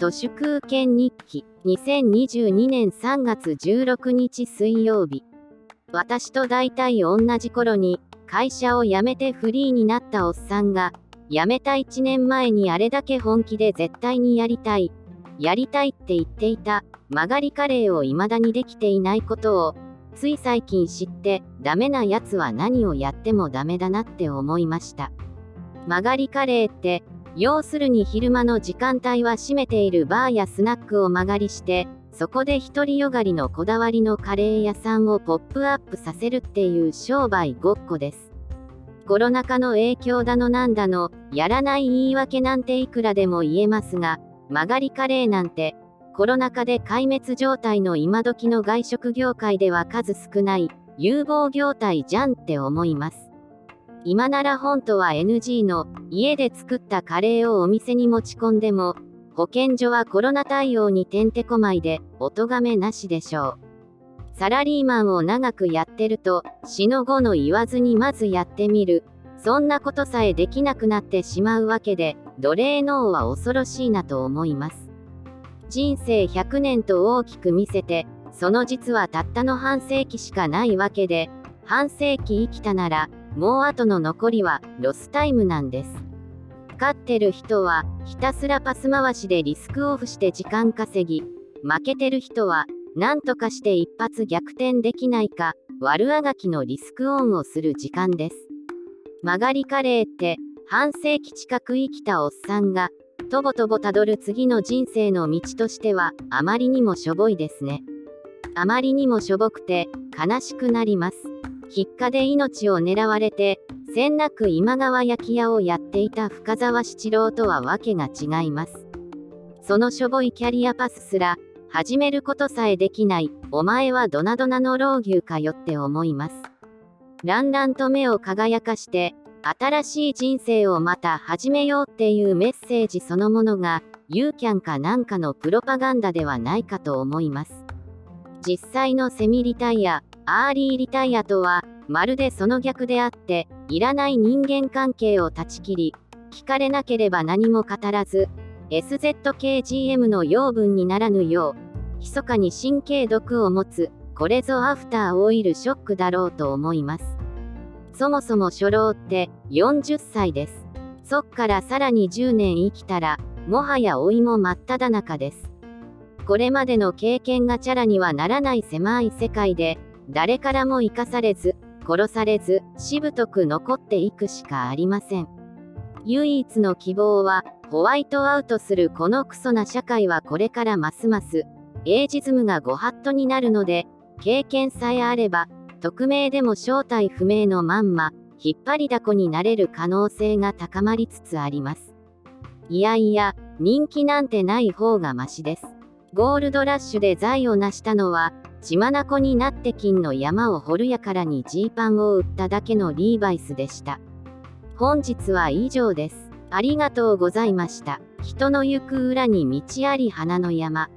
都市空権日記2022年3月16日水曜日。私と大体同じ頃に会社を辞めてフリーになったおっさんが辞めた1年前にあれだけ本気で絶対にやりたいやりたいって言っていた曲がりカレーを未だにできていないことをつい最近知ってダメなやつは何をやってもダメだなって思いました。曲がりカレーって要するに昼間の時間帯は閉めているバーやスナックを間借りしてそこで独りよがりのこだわりのカレー屋さんをポップアップさせるっていう商売ごっこです。コロナ禍の影響だのなんだのやらない言い訳なんていくらでも言えますが曲がりカレーなんてコロナ禍で壊滅状態の今時の外食業界では数少ない有望業態じゃんって思います。今なら本当は NG の家で作ったカレーをお店に持ち込んでも保健所はコロナ対応にてんてこまいでお咎めなしでしょう。サラリーマンを長くやってると死の後の言わずにまずやってみる。そんなことさえできなくなってしまうわけで奴隷脳は恐ろしいなと思います。人生100年と大きく見せてその実はたったの半世紀しかないわけで半世紀生きたならもう後の残りはロスタイムなんです。勝ってる人はひたすらパス回しでリスクオフして時間稼ぎ、負けてる人は何とかして一発逆転できないか悪あがきのリスクオンをする時間です。曲がりカレーって半世紀近く生きたおっさんがとぼとぼたどる次の人生の道としてはあまりにもしょぼいですね。あまりにもしょぼくて悲しくなります。喫下で命を狙われて、先なく今川焼き屋をやっていた深沢七郎とはわけが違います。そのしょぼいキャリアパスすら、始めることさえできない、お前はドナドナの老牛かよって思います。ランランと目を輝かして、新しい人生をまた始めようっていうメッセージそのものが、ユーキャンかなんかのプロパガンダではないかと思います。実際のセミリタイア、アーリーリタイアとは、まるでその逆であって、いらない人間関係を断ち切り、聞かれなければ何も語らず、SZKGM の養分にならぬよう、密かに神経毒を持つ、これぞアフターオイルショックだろうと思います。そもそも初老って40歳です。そっからさらに10年生きたら、もはや老いも真っ只中です。これまでの経験がチャラにはならない狭い世界で、誰からも生かされず、殺されず、しぶとく残っていくしかありません。唯一の希望は、ホワイトアウトするこのクソな社会はこれからますます、エイジズムがご法度になるので、経験さえあれば、匿名でも正体不明のまんま、引っ張りだこになれる可能性が高まりつつあります。いやいや、人気なんてない方がマシです。ゴールドラッシュで財を成したのは、血眼になって金の山を掘るやからにジーパンを売っただけのリーバイスでした。本日は以上です。ありがとうございました。人の行く裏に道あり花の山。